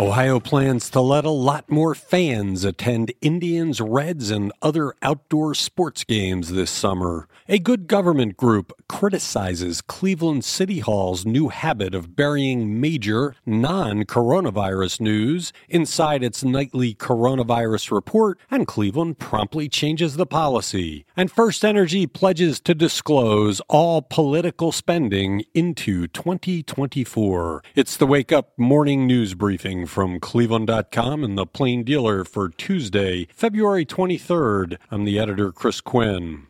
Ohio plans to let a lot more fans attend Indians, Reds, and other outdoor sports games this summer. A good government group criticizes Cleveland City Hall's new habit of burying major non coronavirus news inside its nightly coronavirus report, and Cleveland promptly changes the policy. And First Energy pledges to disclose all political spending into 2024. It's the Wake Up Morning News Briefing from Cleveland.com and the Plain Dealer for Tuesday, February 23rd. I'm the editor, Chris Quinn.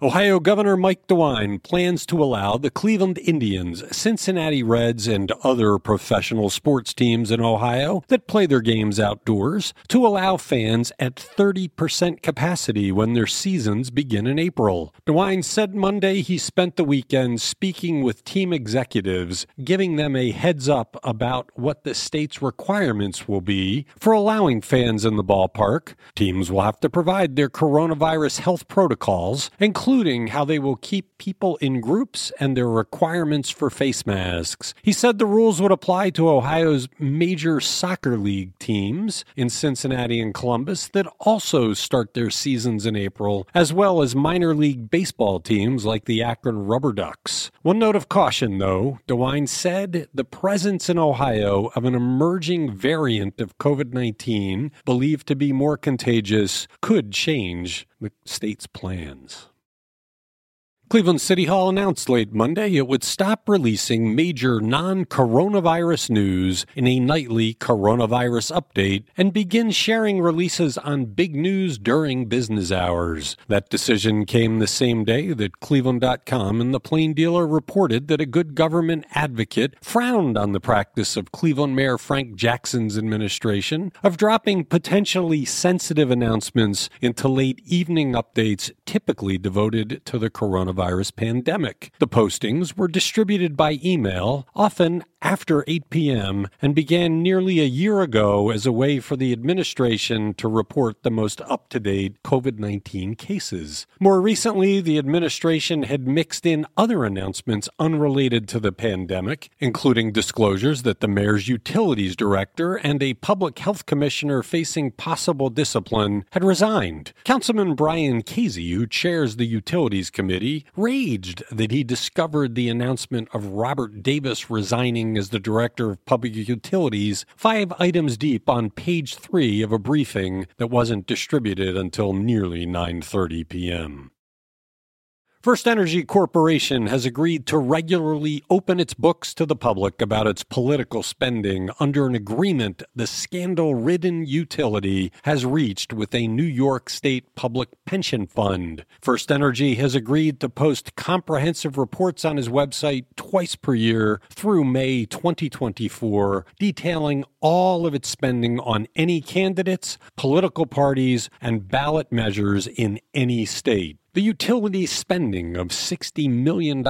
Ohio Governor Mike DeWine plans to allow the Cleveland Indians, Cincinnati Reds, and other professional sports teams in Ohio that play their games outdoors to allow fans at 30% capacity when their seasons begin in April. DeWine said Monday he spent the weekend speaking with team executives, giving them a heads up about what the state's requirements will be for allowing fans in the ballpark. Teams will have to provide their coronavirus health protocols, including including how they will keep people in groups and their requirements for face masks. He said the rules would apply to Ohio's major soccer league teams in Cincinnati and Columbus that also start their seasons in April, as well as minor league baseball teams like the Akron Rubber Ducks. One note of caution, though, DeWine said the presence in Ohio of an emerging variant of COVID 19 believed to be more contagious could change the state's plans. Cleveland City Hall announced late Monday it would stop releasing major non coronavirus news in a nightly coronavirus update and begin sharing releases on big news during business hours. That decision came the same day that Cleveland.com and the Plain Dealer reported that a good government advocate frowned on the practice of Cleveland Mayor Frank Jackson's administration of dropping potentially sensitive announcements into late evening updates typically devoted to the coronavirus coronavirus pandemic. The postings were distributed by email, often after 8 p.m., and began nearly a year ago as a way for the administration to report the most up to date COVID 19 cases. More recently, the administration had mixed in other announcements unrelated to the pandemic, including disclosures that the mayor's utilities director and a public health commissioner facing possible discipline had resigned. Councilman Brian Kazy, who chairs the Utilities Committee, raged that he discovered the announcement of Robert Davis resigning as the Director of Public Utilities five items deep on page 3 of a briefing that wasn't distributed until nearly 9:30 p.m. First Energy Corporation has agreed to regularly open its books to the public about its political spending under an agreement the scandal ridden utility has reached with a New York State public pension fund. First Energy has agreed to post comprehensive reports on his website twice per year through May 2024, detailing all of its spending on any candidates, political parties, and ballot measures in any state. The utility spending of $60 million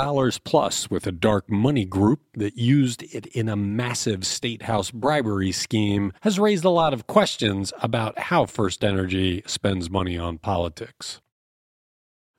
plus with a dark money group that used it in a massive state house bribery scheme has raised a lot of questions about how First Energy spends money on politics.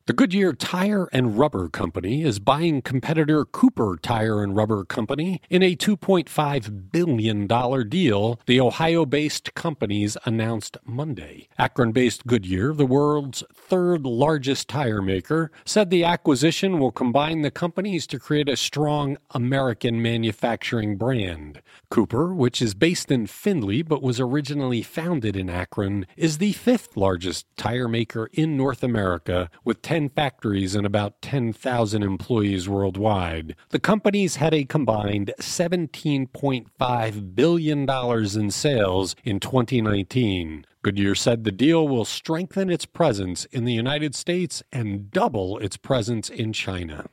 The Goodyear Tire and Rubber Company is buying competitor Cooper Tire and Rubber Company in a $2.5 billion deal, the Ohio based companies announced Monday. Akron based Goodyear, the world's third largest tire maker, said the acquisition will combine the companies to create a strong American manufacturing brand. Cooper, which is based in Findlay but was originally founded in Akron, is the fifth largest tire maker in North America with 10 10 factories and about 10,000 employees worldwide. The companies had a combined $17.5 billion in sales in 2019. Goodyear said the deal will strengthen its presence in the United States and double its presence in China.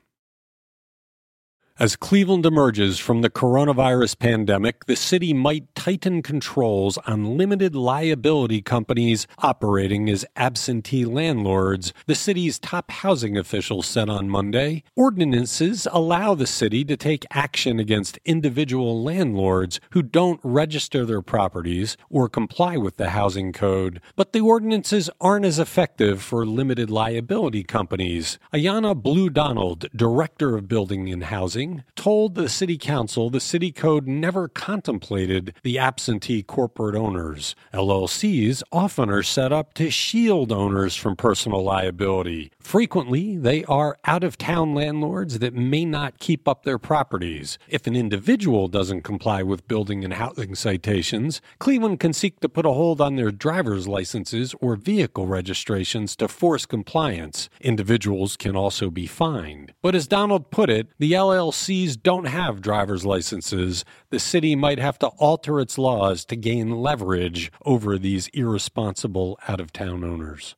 As Cleveland emerges from the coronavirus pandemic, the city might tighten controls on limited liability companies operating as absentee landlords, the city's top housing official said on Monday. Ordinances allow the city to take action against individual landlords who don't register their properties or comply with the housing code, but the ordinances aren't as effective for limited liability companies. Ayonna Blue Donald, director of building and housing, Told the city council the city code never contemplated the absentee corporate owners. LLCs often are set up to shield owners from personal liability. Frequently, they are out of town landlords that may not keep up their properties. If an individual doesn't comply with building and housing citations, Cleveland can seek to put a hold on their driver's licenses or vehicle registrations to force compliance. Individuals can also be fined. But as Donald put it, the LLCs don't have driver's licenses. The city might have to alter its laws to gain leverage over these irresponsible out of town owners.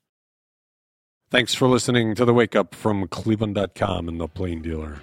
Thanks for listening to the Wake Up from Cleveland.com and the Plain Dealer.